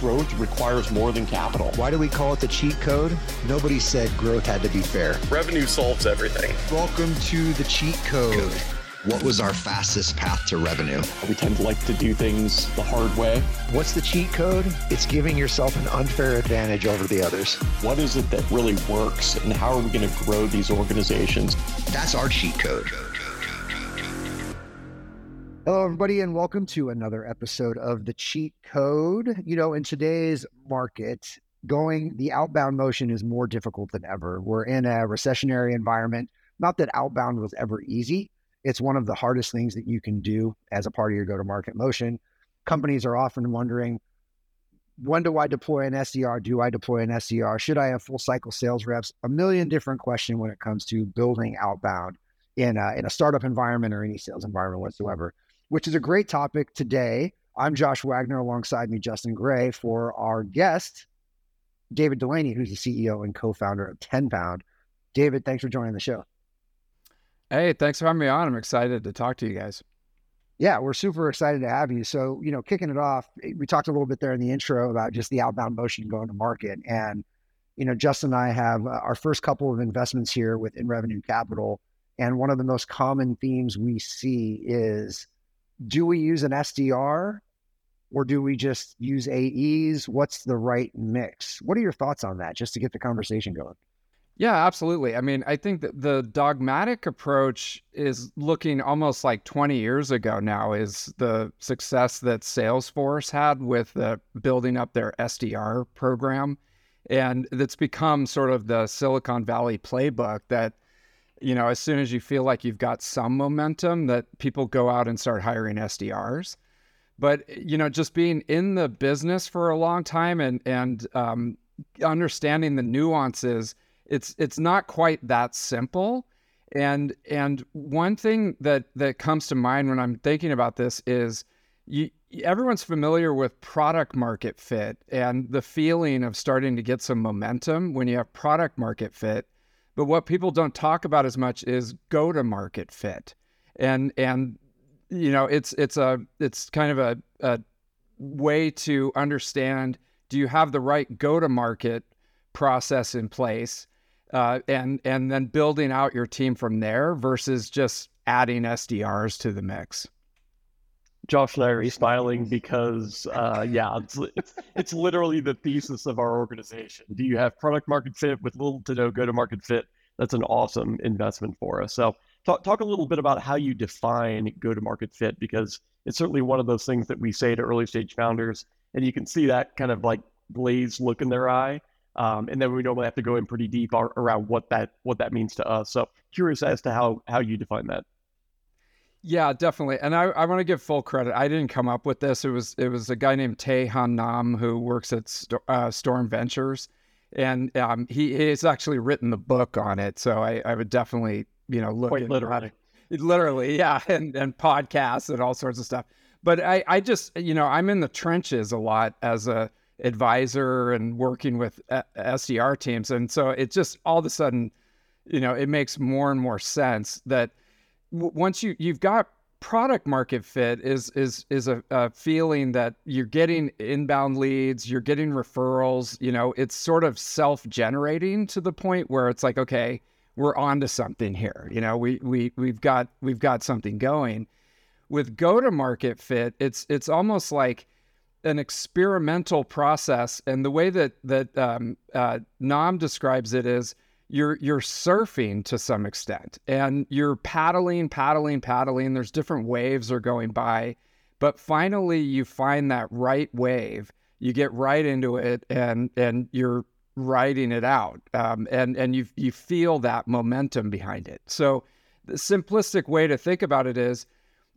growth requires more than capital. Why do we call it the cheat code? Nobody said growth had to be fair. Revenue solves everything. Welcome to the cheat code. What was our fastest path to revenue? We tend to like to do things the hard way. What's the cheat code? It's giving yourself an unfair advantage over the others. What is it that really works, and how are we going to grow these organizations? That's our cheat code. Hello, everybody, and welcome to another episode of the Cheat Code. You know, in today's market, going the outbound motion is more difficult than ever. We're in a recessionary environment. Not that outbound was ever easy, it's one of the hardest things that you can do as a part of your go to market motion. Companies are often wondering, when do I deploy an SDR? Do I deploy an SDR? Should I have full cycle sales reps? A million different questions when it comes to building outbound in a, in a startup environment or any sales environment whatsoever, which is a great topic today. I'm Josh Wagner alongside me, Justin Gray, for our guest, David Dulany, who's the CEO and co founder of Tenbound. David, thanks for joining the show. Hey, thanks for having me on. I'm excited to talk to you guys. Yeah, we're super excited to have you. So, you know, kicking it off, we talked a little bit there in the intro about just the outbound motion going to market. And, you know, Justin and I have uh, our first couple of investments here with In Revenue Capital. And one of the most common themes we see is do we use an SDR or do we just use AEs? What's the right mix? What are your thoughts on that, just to get the conversation going? Yeah, absolutely. I mean, I think that the dogmatic approach is looking almost like 20 years ago now, is the success that Salesforce had with building up their SDR program. And that's become sort of the Silicon Valley playbook that, you know, as soon as you feel like you've got some momentum, that people go out and start hiring SDRs. But, you know, just being in the business for a long time and, and um, understanding the nuances it's it's not quite that simple. And and one thing that that comes to mind when I'm thinking about this is you, everyone's familiar with product market fit and the feeling of starting to get some momentum when you have product market fit. But what people don't talk about as much is go to market fit. And and you know, it's it's a it's kind of a, a way to understand do you have the right go to market process in place uh, and and then building out your team from there versus just adding SDRs to the mix. Josh and I are smiling because, uh, yeah, it's, it's, it's literally the thesis of our organization. Do you have product market fit with little to no go to market fit? That's an awesome investment for us. So, talk talk a little bit about how you define go to market fit because it's certainly one of those things that we say to early stage founders, and you can see that kind of like glazed look in their eye um, and then we normally have to go in pretty deep around what that what that means to us. So curious as to how how you define that. Yeah, definitely. And I, I want to give full credit. I didn't come up with this. It was it was a guy named Tae Hea Nahm who works at St- uh, Storm Ventures, and um, he has actually written the book on it. So I, I would definitely you know look Quite literally, literally, yeah, and and podcasts and all sorts of stuff. But I I just you know I'm in the trenches a lot as a advisor and working with SDR teams. And so it just all of a sudden, you know, it makes more and more sense that once you you've got product market fit is is is a, a, feeling that you're getting inbound leads, you're getting referrals. You know, it's sort of self generating to the point where it's like, okay, we're on to something here. You know, we we we've got we've got something going. With go to market fit, it's it's almost like an experimental process, and the way that that um, uh, Nahm describes it is you're you're surfing to some extent, and you're paddling, paddling, paddling. There's different waves are going by, but finally you find that right wave. You get right into it, and and you're riding it out, um, and and you you feel that momentum behind it. So the simplistic way to think about it is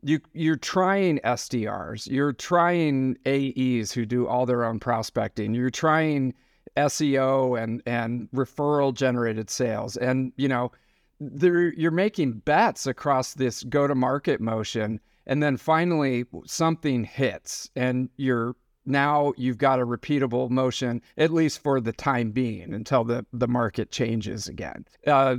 you you're trying SDRs, you're trying AEs who do all their own prospecting, you're trying SEO and and referral generated sales, and you know you're making bets across this go to market motion, and then finally something hits, and you're now you've got a repeatable motion, at least for the time being, until the, the market changes again. Uh,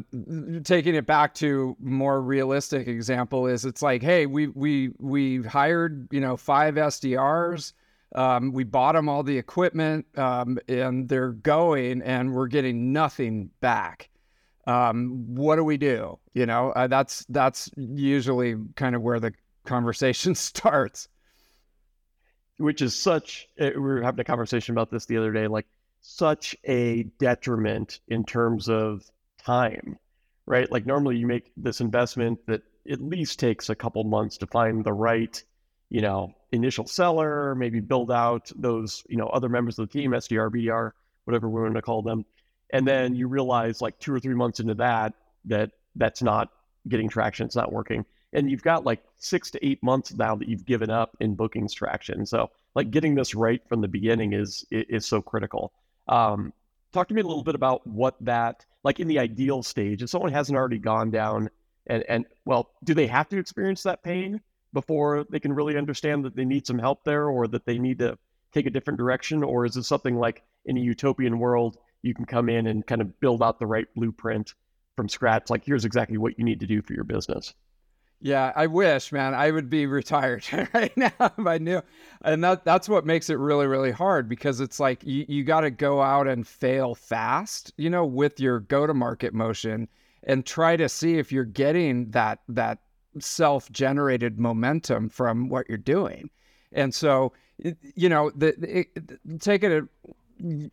taking it back to more realistic example is it's like, hey, we we we hired you know five SDRs. Um, we bought them all the equipment um, and they're going and we're getting nothing back. Um, what do we do? You know, uh, that's that's usually kind of where the conversation starts. Which is such. We were having a conversation about this the other day. Like such a detriment in terms of time, right? Like normally you make this investment that at least takes a couple months to find the right, you know, initial seller, maybe build out those, you know, other members of the team, SDR, BDR, whatever we want to call them. And then you realize like two or three months into that, that that's not getting traction. It's not working. And you've got like six to eight months now that you've given up in bookings traction. So like getting this right from the beginning is, is so critical. Um, talk to me a little bit about what that, like in the ideal stage, if someone hasn't already gone down and, and well, do they have to experience that pain before they can really understand that they need some help there or that they need to take a different direction? Or is it something like in a utopian world, you can come in and kind of build out the right blueprint from scratch? Like, here's exactly what you need to do for your business. Yeah, I wish, man, I would be retired right now if I knew. And that that's what makes it really, really hard because it's like you, you got to go out and fail fast, you know, with your go-to-market motion and try to see if you're getting that that self-generated momentum from what you're doing. And so, you know, the, it, take it a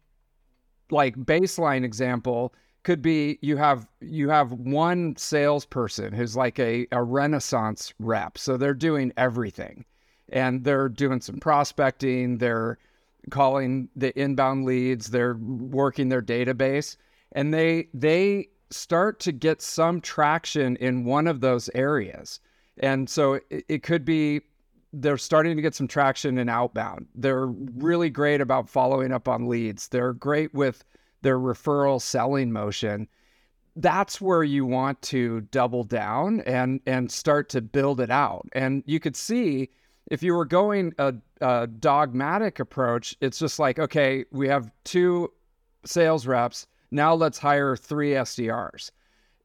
like baseline example could be you have you have one salesperson who's like a, a renaissance rep. So they're doing everything. And they're doing some prospecting. They're calling the inbound leads. They're working their database. And they they start to get some traction in one of those areas. And so it, it could be they're starting to get some traction in outbound. They're really great about following up on leads. They're great with their referral selling motion. That's where you want to double down and and start to build it out. And you could see if you were going a, a dogmatic approach it's just like okay we have two sales reps now let's hire three sdrs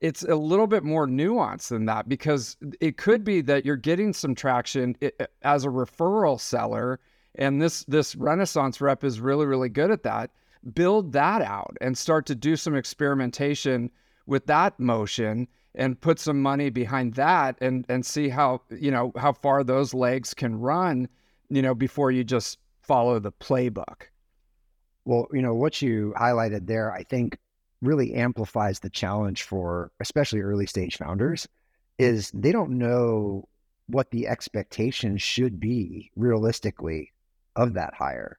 it's a little bit more nuanced than that because it could be that you're getting some traction as a referral seller and this this renaissance rep is really really good at that. Build that out and start to do some experimentation with that motion and put some money behind that and and see how you know how far those legs can run you know before you just follow the playbook well you know what you highlighted there i think really amplifies the challenge for especially early stage founders is they don't know what the expectation should be realistically of that hire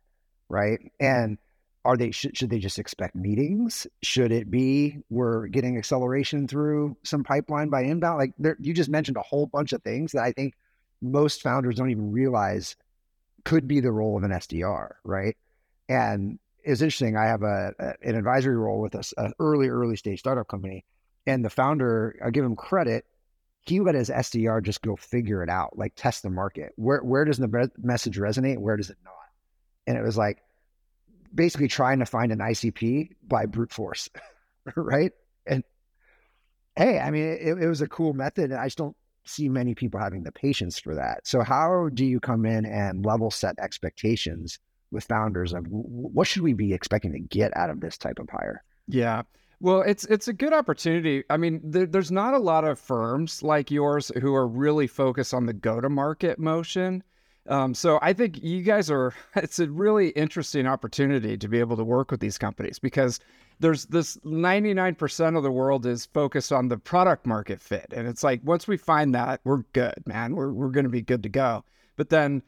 right? Mm-hmm. And are they should, should they just expect meetings? Should it be we're getting acceleration through some pipeline by inbound? Like there, you just mentioned a whole bunch of things that i think most founders don't even realize could be the role of an sdr right? And it's interesting i have a, a an advisory role with a, a early early stage startup company and the founder i give him credit he let his sdr just go figure it out like test the market where where does the message resonate where does it not and it was like basically trying to find an ICP by brute force, right? And hey, I mean, it, it was a cool method, and I just don't see many people having the patience for that. So, how do you come in and level set expectations with founders of what should we be expecting to get out of this type of hire? Yeah. Well, it's it's a good opportunity. I mean, there, there's not a lot of firms like yours who are really focused on the go-to-market motion. Um, so I think you guys are, it's a really interesting opportunity to be able to work with these companies because there's this 99% of the world is focused on the product market fit. And it's like, once we find that, we're good, man. We're, we're going to be good to go. But then,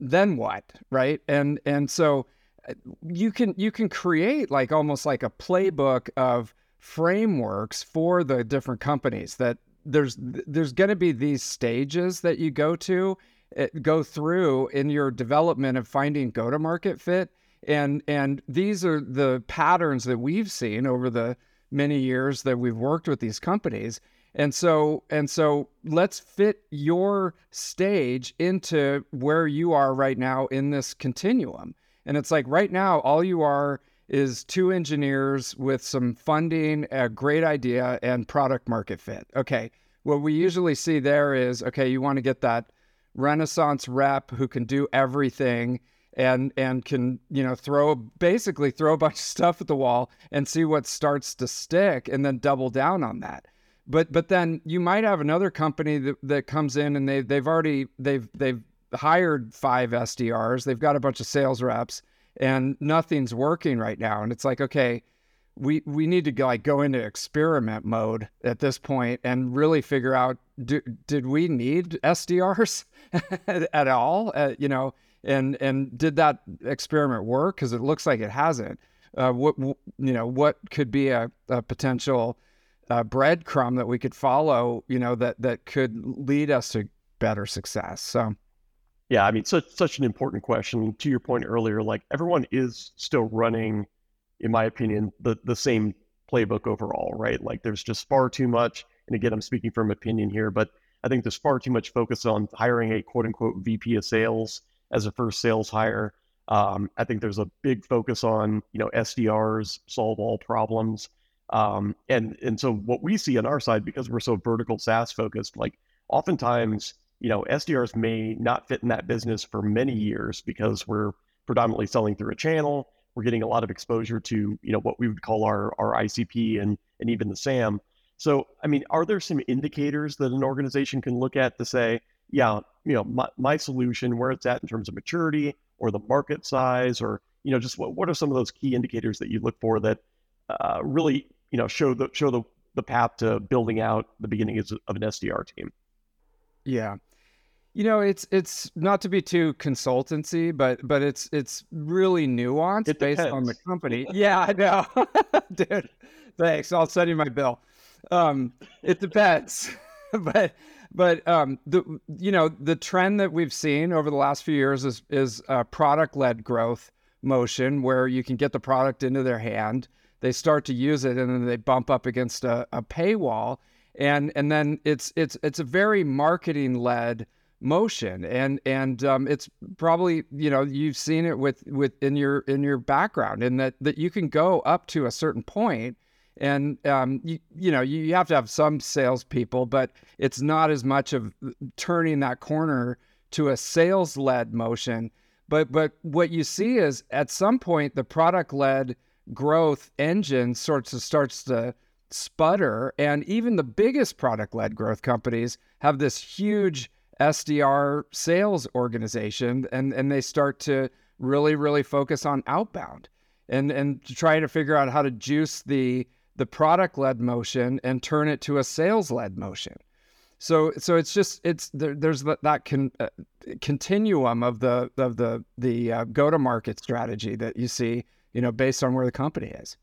then what? Right. And, and so uh, you can, you can create like almost like a playbook of frameworks for the different companies that there's, there's going to be these stages that you go to Eh, go through in your development of finding go to market fit and and these are the patterns that we've seen over the many years that we've worked with these companies and so and so let's fit your stage into where you are right now in this continuum. And it's like right now all you are is two engineers with some funding a great idea and product market fit. Okay what we usually see there is okay you want to get that Renaissance rep who can do everything and and can you know throw basically throw a bunch of stuff at the wall and see what starts to stick and then double down on that but but then you might have another company that, that comes in and they they've already they've they've hired five SDRs they've got a bunch of sales reps and nothing's working right now. And it's like okay we we need to like go into experiment mode at this point and really figure out do, did we need SDRs at all? Uh, you know and and did that experiment work? Because it looks like it hasn't. Uh, what you know what could be a, a potential uh, breadcrumb that we could follow you know that that could lead us to better success so yeah i mean such such an important question to your point earlier like everyone is still running in my opinion, the the same playbook overall, right? Like there's just far too much. And again, I'm speaking from opinion here, but I think there's far too much focus on hiring a quote unquote VP of sales as a first sales hire. Um, I think there's a big focus on you know SDRs solve all problems, um, and and so what we see on our side because we're so vertical SaaS focused, like oftentimes you know SDRs may not fit in that business for many years because we're predominantly selling through a channel we're getting a lot of exposure to you know what we would call our our ICP and and even the SAM. So I mean, are there some indicators that an organization can look at to say, yeah, you know, my, my solution where it's at in terms of maturity or the market size or you know just what what are some of those key indicators that you look for that uh, really you know show the show the the path to building out the beginning of an SDR team. Yeah. You know, it's it's not to be too consultancy, but but it's it's really nuanced it based on the company. yeah, I know, dude. Thanks. I'll send you my bill. Um, it depends, but but um, the you know the trend that we've seen over the last few years is is uh, product led growth motion, where you can get the product into their hand, they start to use it, and then they bump up against a, a paywall, and and then it's it's it's a very marketing led motion. And and um, it's probably you know you've seen it with with in your in your background in that that you can go up to a certain point and um, you you know you, you have to have some salespeople but it's not as much of turning that corner to a sales led motion. But but what you see is at some point the product led growth engine sorts of starts to sputter and even the biggest product led growth companies have this huge SDR sales organization and and they start to really really focus on outbound and and trying to figure out how to juice the the product led motion and turn it to a sales led motion. So so it's just it's there, there's that, that con, uh, continuum of the of the the uh, go to market strategy that you see you know based on where the company is.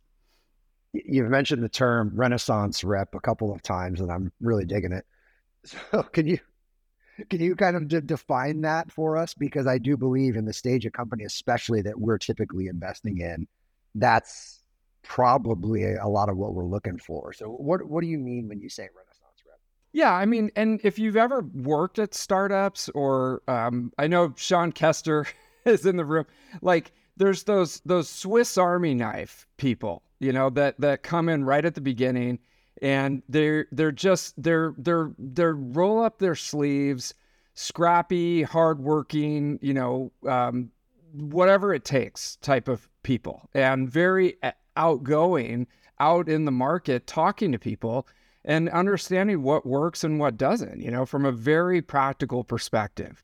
You've mentioned the term Renaissance rep a couple of times, and I'm really digging it. So can you can you kind of de- define that for us? Because I do believe in the stage of company, especially that we're typically investing in, that's probably a, a lot of what we're looking for. So, what what do you mean when you say Renaissance rep? Yeah, I mean, and if you've ever worked at startups, or um, I know Sean Kester is in the room, like there's those those Swiss Army knife people, you know, that that come in right at the beginning and they're they're just they're they're they're roll up their sleeves, scrappy, hardworking, you know, um, whatever it takes type of people, and very uh, outgoing, out in the market, talking to people and understanding what works and what doesn't. You know, from a very practical perspective.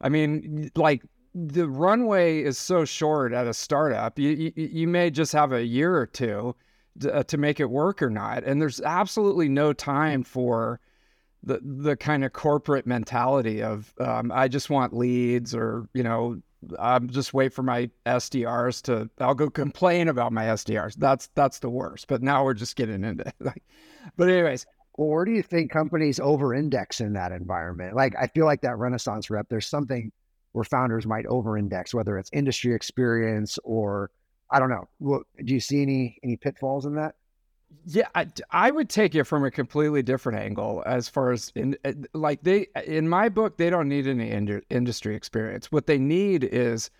I mean, like the runway is so short at a startup. You, you, you may just have a year or two to, uh, to make it work or not. And there's absolutely no time for the the kind of corporate mentality of um, I just want leads or you know I'm just wait for my SDRs to I'll go complain about my SDRs. That's that's the worst. But now we're just getting into it. Like, but anyways. Where do you think companies over-index in that environment? Like, I feel like that Renaissance rep. There's something where founders might over-index, whether it's industry experience or I don't know. What, do you see any any pitfalls in that? Yeah, I, I would take it from a completely different angle as far as in uh, like they in my book they don't need any industry experience. What they need is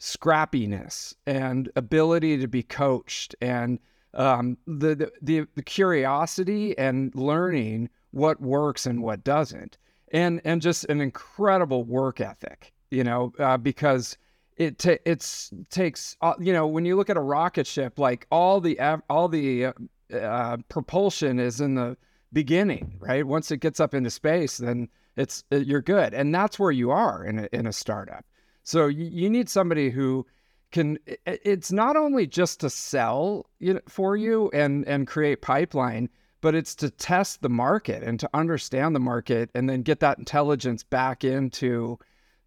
scrappiness and ability to be coached and um, the, the, the the curiosity and learning what works and what doesn't, and and just an incredible work ethic. You know, uh, because it ta- it's takes uh, you know when you look at a rocket ship like all the all the uh, uh, propulsion is in the beginning right? Once it gets up into space then it's uh, you're good. And that's where you are in a, in a startup. So you, you need somebody who can it's not only just to sell you know, for you and and create pipeline but it's to test the market and to understand the market and then get that intelligence back into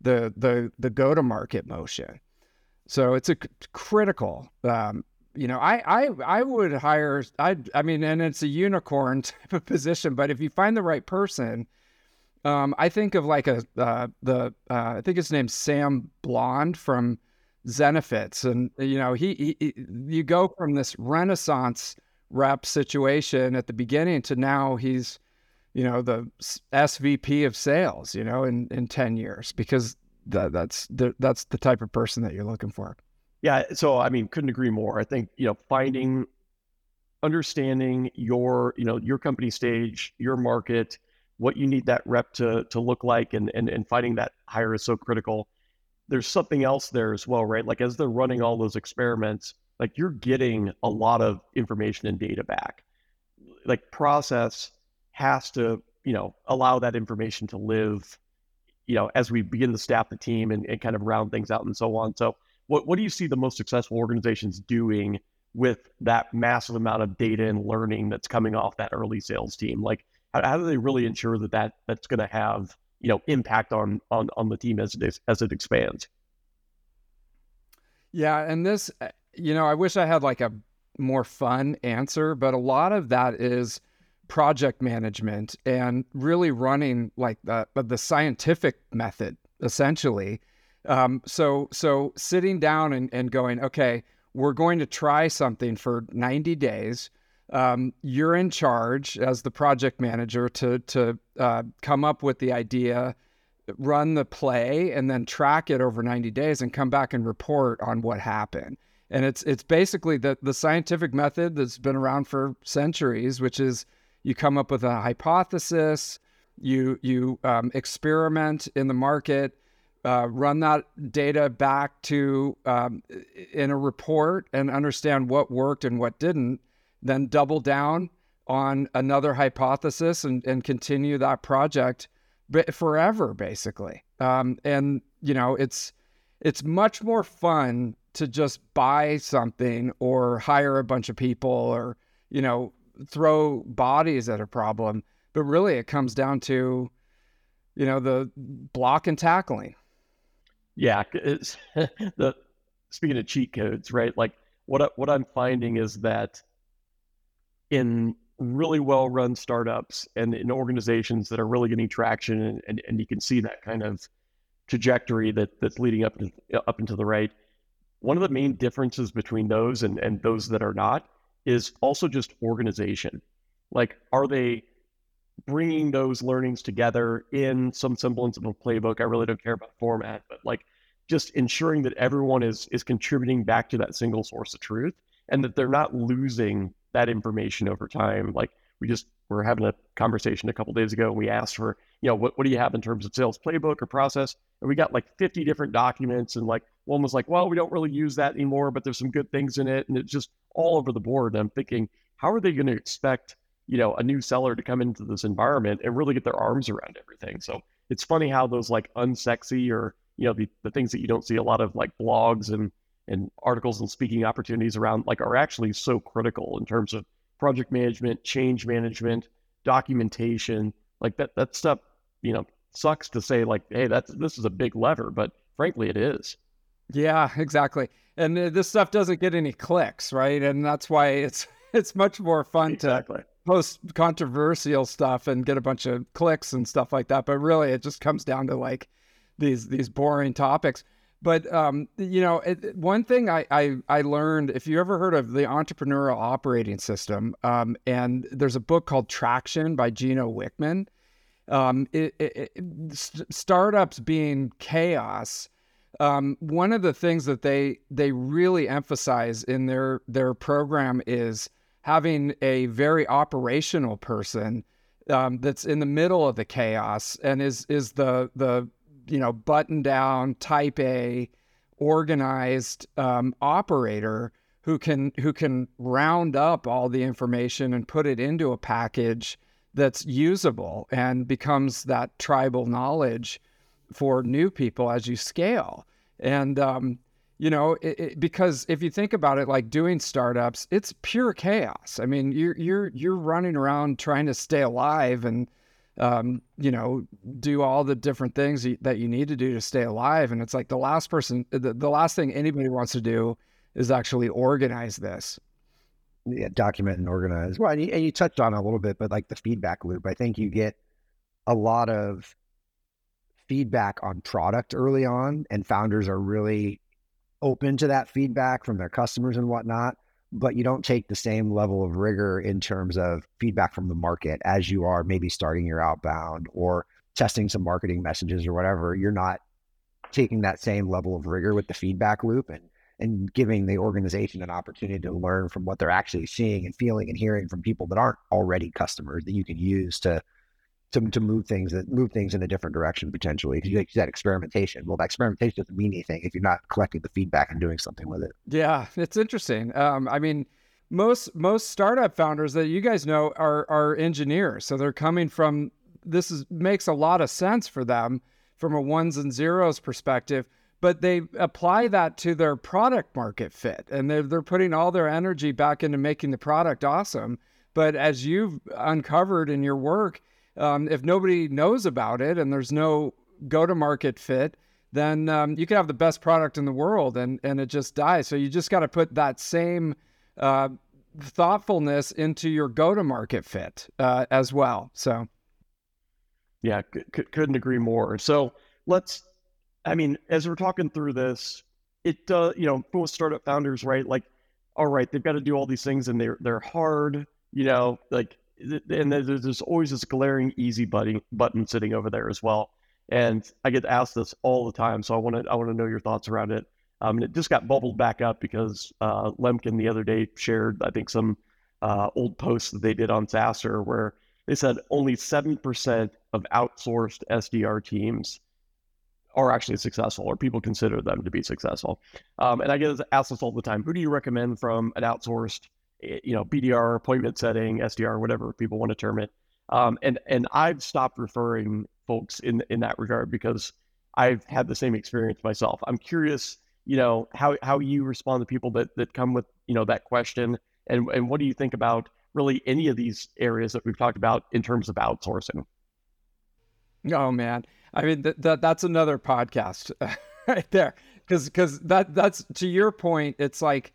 the the the go to market motion. So it's a critical um, you know I, I i would hire i i mean and it's a unicorn type of position but if you find the right person um, I think of like a uh, the uh, I think his name's Sam Blond from Zenefits, and you know he, he you go from this Renaissance rep situation at the beginning to now he's you know the SVP of sales, you know, in in ten years because that that's the, that's the type of person that you're looking for. Yeah, so I mean, couldn't agree more. I think you know finding, understanding your you know your company stage, your market what you need that rep to to look like and and, and finding that hire is so critical there's something else there as well right like as they're running all those experiments like you're getting a lot of information and data back like process has to you know allow that information to live you know as we begin to staff the team and, and kind of round things out and so on so what, what do you see the most successful organizations doing with that massive amount of data and learning that's coming off that early sales team like how, how do they really ensure that, that that's going to have you know impact on on on the team as it as it expands? Yeah, and this, uh, you know, I wish I had like a more fun answer, but a lot of that is project management and really running like the the scientific method essentially. Um, so so sitting down and, and going, okay, we're going to try something for 90 days um, you're in charge as the project manager to to uh, come up with the idea, run the play, and then track it over 90 days and come back and report on what happened. And it's it's basically the the scientific method that's been around for centuries, which is you come up with a hypothesis, you you um, experiment in the market. Uh, run that data back to um, in a report and understand what worked and what didn't, then double down on another hypothesis and, and continue that project forever, basically. Um, and you know, it's it's much more fun to just buy something or hire a bunch of people or you know throw bodies at a problem. But really, it comes down to you know the block and tackling. Yeah, it's the speaking of cheat codes, right? Like what what I'm finding is that in really well run startups and in organizations that are really getting traction and, and, and you can see that kind of trajectory that that's leading up to, up into the right one of the main differences between those and, and those that are not is also just organization like are they bringing those learnings together in some semblance of a playbook i really don't care about format but like just ensuring that everyone is is contributing back to that single source of truth and that they're not losing that information over time. Like we just were having a conversation a couple days ago and we asked for, you know, what, what do you have in terms of sales playbook or process? And we got like 50 different documents and like one was like, well, we don't really use that anymore, but there's some good things in it. And it's just all over the board. And I'm thinking, how are they going to expect, you know, a new seller to come into this environment and really get their arms around everything? So it's funny how those like unsexy or, you know, the, the things that you don't see a lot of like blogs and and articles and speaking opportunities around like are actually so critical in terms of project management, change management, documentation. Like that that stuff, you know, sucks to say like, hey, that's this is a big lever, but frankly, it is. Yeah, exactly. And this stuff doesn't get any clicks, right? And that's why it's it's much more fun exactly. to post controversial stuff and get a bunch of clicks and stuff like that. But really, it just comes down to like these these boring topics. But um, you know, it, one thing I, I, I learned if you ever heard of the entrepreneurial operating system, um, and there's a book called Traction by Gino Wickman. Um, it, it, st- startups being chaos. Um, one of the things that they they really emphasize in their their program is having a very operational person um, that's in the middle of the chaos and is is the the you know, button down, type A, organized um, operator who can who can round up all the information and put it into a package that's usable and becomes that tribal knowledge for new people as you scale. And um, you know, it, it, because if you think about it, like doing startups, it's pure chaos. I mean, you're you're you're running around trying to stay alive and um, you know, do all the different things that you need to do to stay alive. And it's like the last person, the, the last thing anybody wants to do is actually organize this. Document and organize. Well, and you, and you touched on a little bit, but like the feedback loop, I think you get a lot of feedback on product early on, and founders are really open to that feedback from their customers and whatnot but you don't take the same level of rigor in terms of feedback from the market as you are maybe starting your outbound or testing some marketing messages or whatever. You're not taking that same level of rigor with the feedback loop and and giving the organization an opportunity to learn from what they're actually seeing and feeling and hearing from people that aren't already customers that you can use to to, to move things that move things in a different direction potentially. Because you said experimentation. Well, that experimentation doesn't mean anything if you're not collecting the feedback and doing something with it. Yeah, it's interesting. Um, I mean, most most startup founders that you guys know are are engineers, so they're coming from this is makes a lot of sense for them from a ones and zeros perspective but they apply that to their product market fit and they're, they're putting all their energy back into making the product awesome but as you've uncovered in your work um, if nobody knows about it and there's no go to market fit, then um, you can have the best product in the world and, and it just dies. So you just got to put that same uh, thoughtfulness into your go to market fit uh, as well. So, yeah, c- couldn't agree more. So let's, I mean, as we're talking through this, it, uh, you know, most startup founders, right? Like, all right, they've got to do all these things and they're, they're hard, you know, like and there's, always this glaring easy button button sitting over there as well. And I get asked this all the time, so I want to I want to know your thoughts around it. Um, and it just got bubbled back up because uh, Lemkin the other day shared I think some uh, old posts that they did on SaaStr where they said only seven percent of outsourced SDR teams are actually successful, or people consider them to be successful. Um, and I get asked this all the time: Who do you recommend from an outsourced Eh, you know, BDR, appointment setting, SDR, whatever people want to term it. Um, and and I've stopped referring folks in in that regard because I've had the same experience myself. I'm curious, you know, how how you respond to people that that come with you know that question, and and what do you think about really any of these areas that we've talked about in terms of outsourcing? Oh man, I mean that th- that's another podcast right there because because that that's to your point. It's like,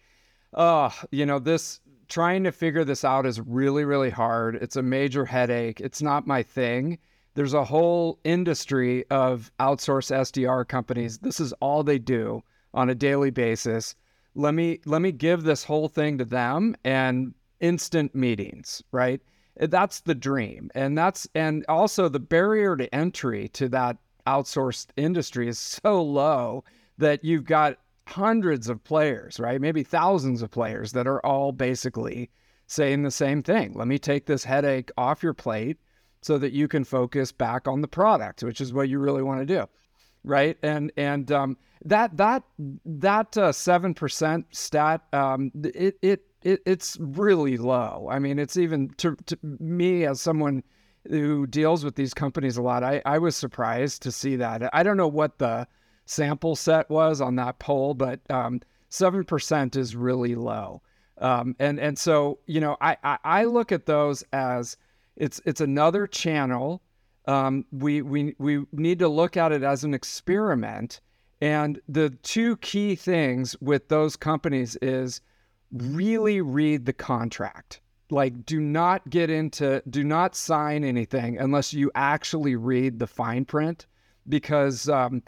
oh, you know this trying to figure this out is really, really hard. It's a major headache. It's not my thing. There's a whole industry of outsource SDR companies. This is all they do on a daily basis. Let me let me give this whole thing to them and instant meetings, right? That's the dream. And that's and also the barrier to entry to that outsourced industry is so low that you've got hundreds of players, right? Maybe thousands of players that are all basically saying the same thing. Let me take this headache off your plate so that you can focus back on the product, which is what you really want to do, right? And and um, that that that uh, seven percent stat, um, it, it it it's really low. I mean, it's even to, to me as someone who deals with these companies a lot. I I was surprised to see that. I don't know what the sample set was on that poll, but um, seven percent is really low. Um, and and so you know, I, I, I look at those as it's it's another channel. Um, we we we need to look at it as an experiment. And the two key things with those companies is really read the contract. Like, do not get into, do not sign anything unless you actually read the fine print, because um,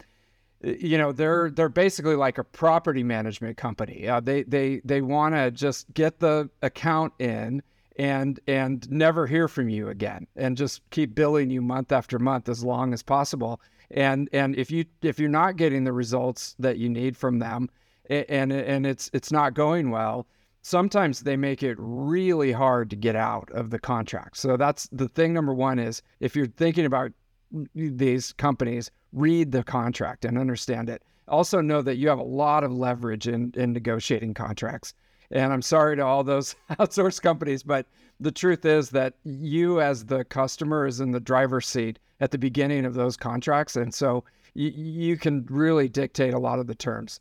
you know they're they're basically like a property management company. Uh, they they they want to just get the account in and and never hear from you again, and just keep billing you month after month as long as possible. And and if you if you're not getting the results that you need from them, and and it's it's not going well, sometimes they make it really hard to get out of the contract. So that's the thing. Number one is if you're thinking about these companies read the contract and understand it. also know that you have a lot of leverage in in negotiating contracts. And I'm sorry to all those outsource companies, but the truth is that you as the customer is in the driver's seat at the beginning of those contracts and so you, you can really dictate a lot of the terms.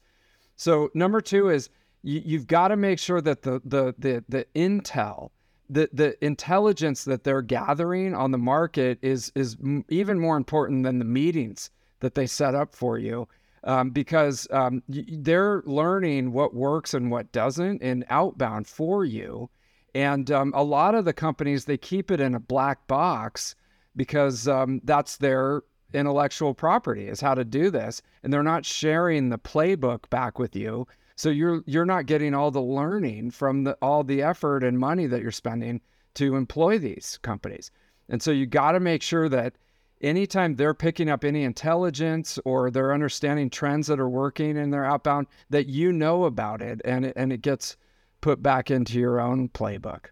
So number 2 is you, you've got to make sure that the the the the intel the the intelligence that they're gathering on the market is is even more important than the meetings that they set up for you. Um, because um, they're learning what works and what doesn't in outbound for you. And um, a lot of the companies they keep it in a black box because um, that's their intellectual property is how to do this and they're not sharing the playbook back with you so you're you're not getting all the learning from the all the effort and money that you're spending to employ these companies. And so you got to make sure that anytime they're picking up any intelligence or they're understanding trends that are working in their outbound that you know about it and it, and it gets put back into your own playbook.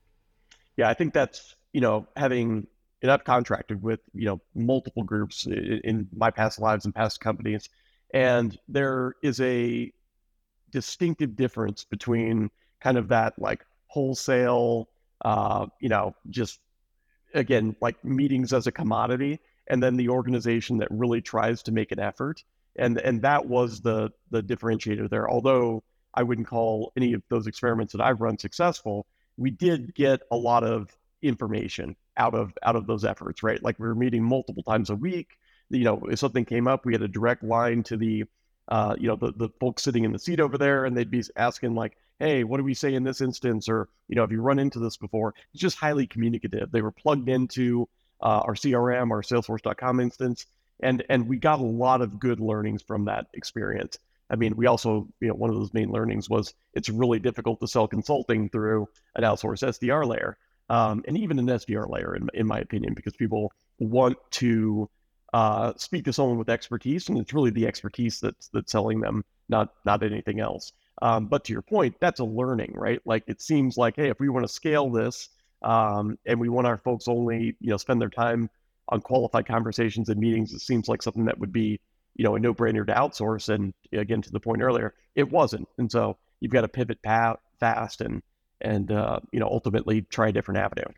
Yeah, I think that's, you know, having and I've contracted with, you know, multiple groups in, in my past lives and past companies and there is a distinctive difference between kind of that like wholesale, uh, you know, just again, like meetings as a commodity, and then the organization that really tries to make an effort. And and that was the the differentiator there. Although I wouldn't call any of those experiments that I've run successful, we did get a lot of information out of out of those efforts, right? Like we were meeting multiple times a week. You know, if something came up, we had a direct line to the uh, you know, the, the folks sitting in the seat over there and they'd be asking like, hey, what do we say in this instance? Or, you know, have you run into this before? It's just highly communicative. They were plugged into uh, our CRM, our Salesforce.com instance, and and we got a lot of good learnings from that experience. I mean, we also, you know, one of those main learnings was it's really difficult to sell consulting through an outsourced SDR layer, um, and even an SDR layer, in, in my opinion, because people want to uh, speak to someone with expertise, and it's really the expertise that's that's selling them, not not anything else. Um, but to your point, that's a learning, right? Like it seems like, hey, if we want to scale this, um, and we want our folks only, you know, spend their time on qualified conversations and meetings, it seems like something that would be, you know, a no-brainer to outsource. And again, to the point earlier, it wasn't. And so you've got to pivot fast and and uh, you know ultimately try a different avenue.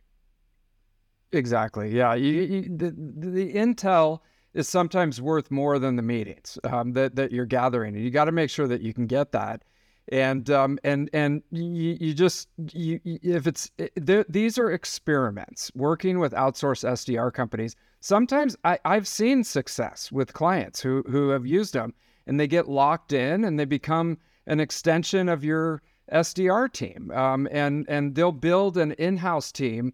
Exactly. Yeah. You, you, the, the intel is sometimes worth more than the meetings um, that that you're gathering, you got to make sure that you can get that. And um, and and you, you just you, if it's these are experiments working with outsourced SDR companies. Sometimes I, I've seen success with clients who who have used them, and they get locked in, and they become an extension of your SDR team, um, and and they'll build an in-house team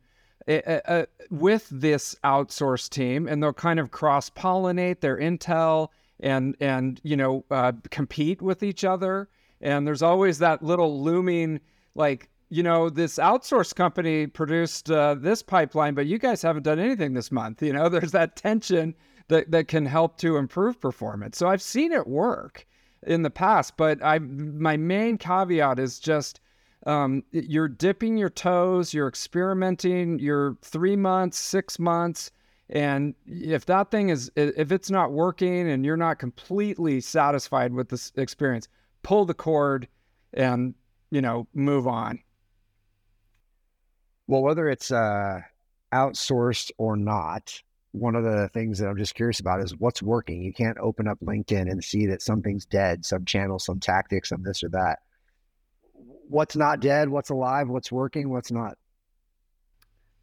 uh, with this outsourced team, and they'll kind of cross pollinate their intel and and you know uh, compete with each other. And there's always that little looming like you know this outsourced company produced uh, this pipeline, but you guys haven't done anything this month. You know, there's that tension that that can help to improve performance. So I've seen it work in the past, but I my main caveat is just um, you're dipping your toes, you're experimenting, you're three months, six months. And if that thing is, if it's not working and you're not completely satisfied with this experience, pull the cord and, you know, move on. Well, whether it's uh, outsourced or not, one of the things that I'm just curious about is what's working. You can't open up LinkedIn and see that something's dead, some channel, some tactic, some this or that what's not dead, what's alive, what's working, what's not.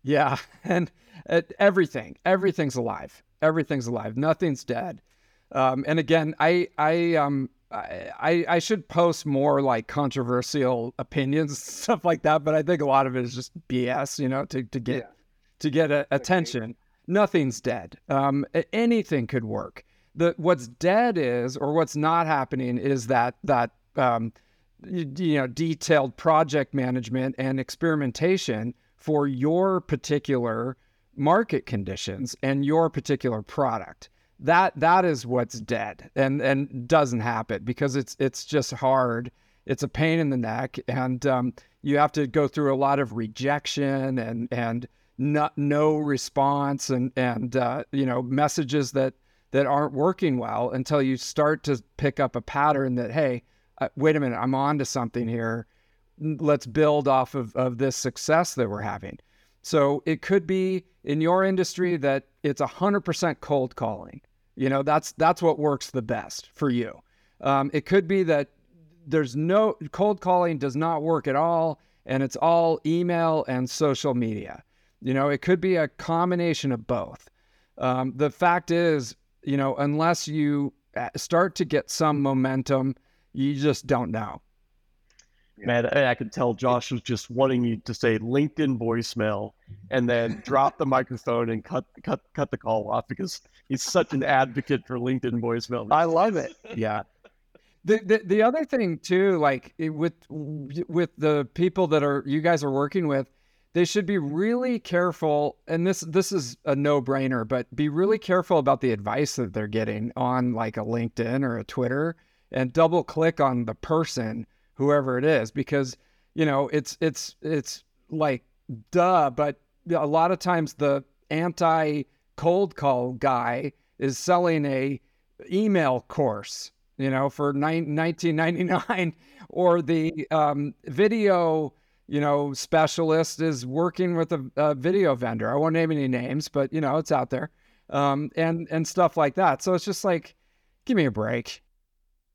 Yeah, and uh, everything, everything's alive. Everything's alive. Nothing's dead. Um, and again, I, I, um, I, I should post more like controversial opinions, stuff like that. But I think a lot of it is just BS, you know, to to get yeah. to get a, attention. Nothing's dead. Um, anything could work. The what's dead is, or what's not happening is that that um, you know detailed project management and experimentation for your particular market conditions and your particular product that that is what's dead and and doesn't happen because it's it's just hard it's a pain in the neck and um, you have to go through a lot of rejection and and not, no response and and uh, you know messages that that aren't working well until you start to pick up a pattern that, hey, uh, wait a minute, I'm on to something here. Let's build off of, of this success that we're having. So it could be in your industry that it's 100% cold calling. You know, that's that's what works the best for you. Um, it could be that there's no cold calling does not work at all, and it's all email and social media. You know, it could be a combination of both. Um, the fact is, you know, unless you uh, start to get some momentum, you just don't know. Man, I, I could tell Josh was just wanting you to say LinkedIn voicemail and then drop the microphone and cut cut cut the call off because he's such an advocate for LinkedIn voicemail. I love it. Yeah. The, the, the other thing too, like with with the people that are you guys are working with, they should be really careful. And this this is a no brainer, but be really careful about the advice that they're getting on like a LinkedIn or a Twitter, and double click on the person, whoever it is, because you know it's it's it's like duh, but a lot of times the anti cold call guy is selling a email course you know, for ni- 1999, or the um, video, you know, specialist is working with a, a, video vendor. I won't name any names, but you know, it's out there, um, and and stuff like that. So it's just like, give me a break.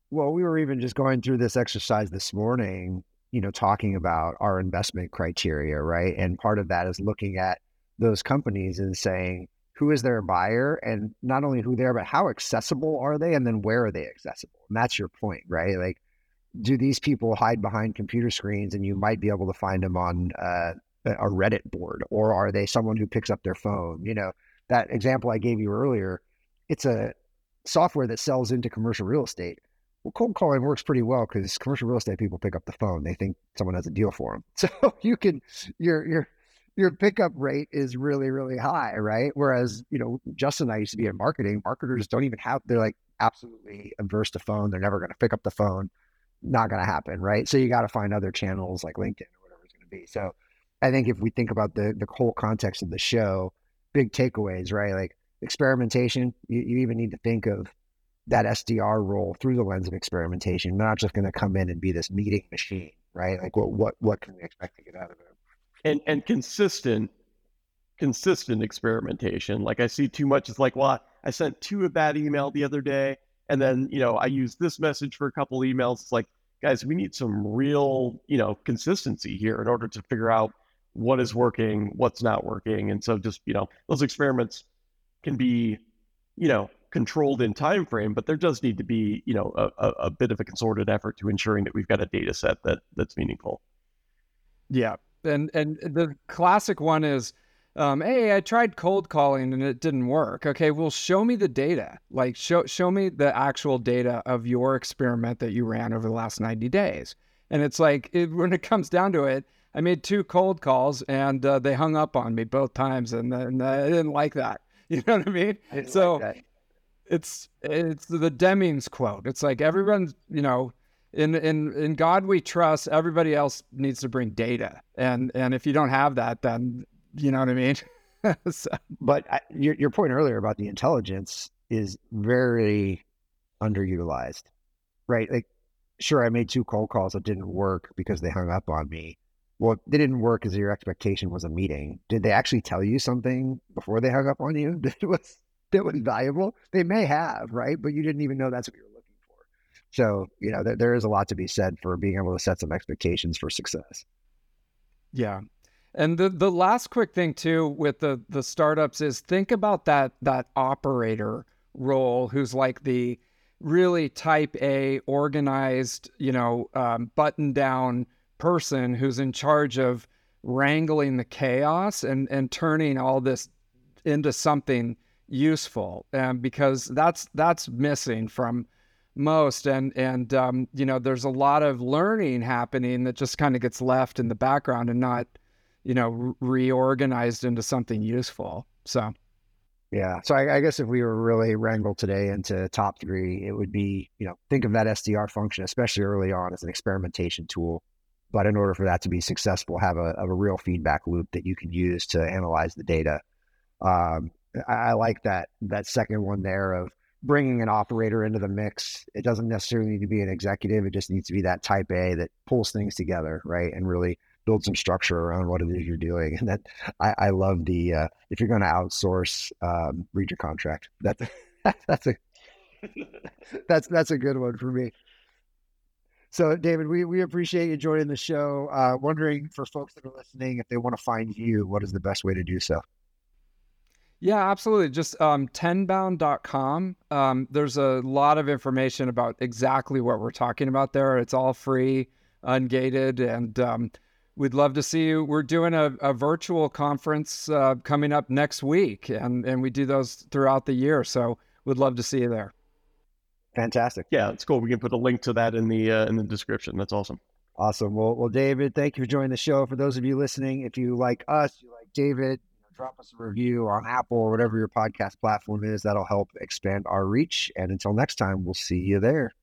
Well, we were even just going through this exercise this morning, you know, talking about our investment criteria, right? And part of that is looking at those companies and saying, who is their buyer and not only who they are, but how accessible are they? And then where are they accessible? And that's your point, right? Like, do these people hide behind computer screens and you might be able to find them on uh, a Reddit board? Or are they someone who picks up their phone? You know, that example I gave you earlier, it's a software that sells into commercial real estate. Well, cold calling works pretty well because commercial real estate people pick up the phone. They think someone has a deal for them. So you can, you're, you're, your pickup rate is really, really high, right? Whereas, you know, Justin and I used to be in marketing. Marketers don't even have, they're like absolutely averse to phone. They're never going to pick up the phone. Not going to happen, right? So you got to find other channels like LinkedIn or whatever it's going to be. So I think if we think about the the whole context of the show, big takeaways, right? Like experimentation, you, you even need to think of that SDR role through the lens of experimentation. They're not just going to come in and be this meeting machine, right? Like what what what can we expect to get out of it? and and consistent consistent experimentation like i see too much it's like well i sent two a bad email the other day and then you know i use this message for a couple emails. It's like guys we need some real you know consistency here in order to figure out what is working what's not working. And so just you know those experiments can be you know controlled in time frame but there does need to be you know a, a bit of a concerted effort to ensuring that we've got a data set that that's meaningful. Yeah. And and the classic one is um, hey, I tried cold calling and it didn't work. Okay, well, show me the data. Like, show show me the actual data of your experiment that you ran over the last ninety days. And it's like it, when it comes down to it, I made two cold calls and uh, they hung up on me both times, and, and I didn't like that. You know what I mean? I so like it's it's the Deming's quote. It's like everyone's you know in in in God we trust. Everybody else needs to bring data, and and if you don't have that, then you know what I mean. so. But I, your your point earlier about the intelligence is very underutilized, right? Like, sure, I made two cold calls that didn't work because they hung up on me. Well, they didn't work because your expectation was a meeting. Did they actually tell you something before they hung up on you that was that was valuable? They may have, right? But you didn't even know that's what you were looking for. so, you know, there, there is a lot to be said for being able to set some expectations for success. Yeah. And the, the last quick thing too with the the startups is think about that that operator role who's like the really type A organized, you know, um, button down person who's in charge of wrangling the chaos and and turning all this into something useful. Because that's that's missing from most and and um, you know there's a lot of learning happening that just kind of gets left in the background and not you know reorganized into something useful so yeah so I, I, guess if we were really wrangled today into top three it would be you know think of that sdr function especially early on as an experimentation tool but in order for that to be successful have a, have a real feedback loop that you can use to analyze the data um, I, I like that that second one there of bringing an operator into the mix. It doesn't necessarily need to be an executive. It just needs to be that type A that pulls things together, right? And really build some structure around what it is you're doing. And that I, I love the uh, if you're going to outsource, um, read your contract. That's that's a that's that's a good one for me. So, David, we, we appreciate you joining the show. Uh, wondering for folks that are listening, if they want to find you, what is the best way to do so? Yeah, absolutely. Just um, tenbound.com. Um, there's a lot of information about exactly what we're talking about there. It's all free, ungated, and um, we'd love to see you. We're doing a, a virtual conference uh, coming up next week, and, and we do those throughout the year. So we'd love to see you there. Fantastic. Yeah, it's cool. We can put a link to that in the uh, in the description. That's awesome. Awesome. Well, well, David, thank you for joining the show. For those of you listening, if you like us, you like David, you know, drop us a review on Apple or whatever your podcast platform is. That'll help expand our reach. And until next time, we'll see you there.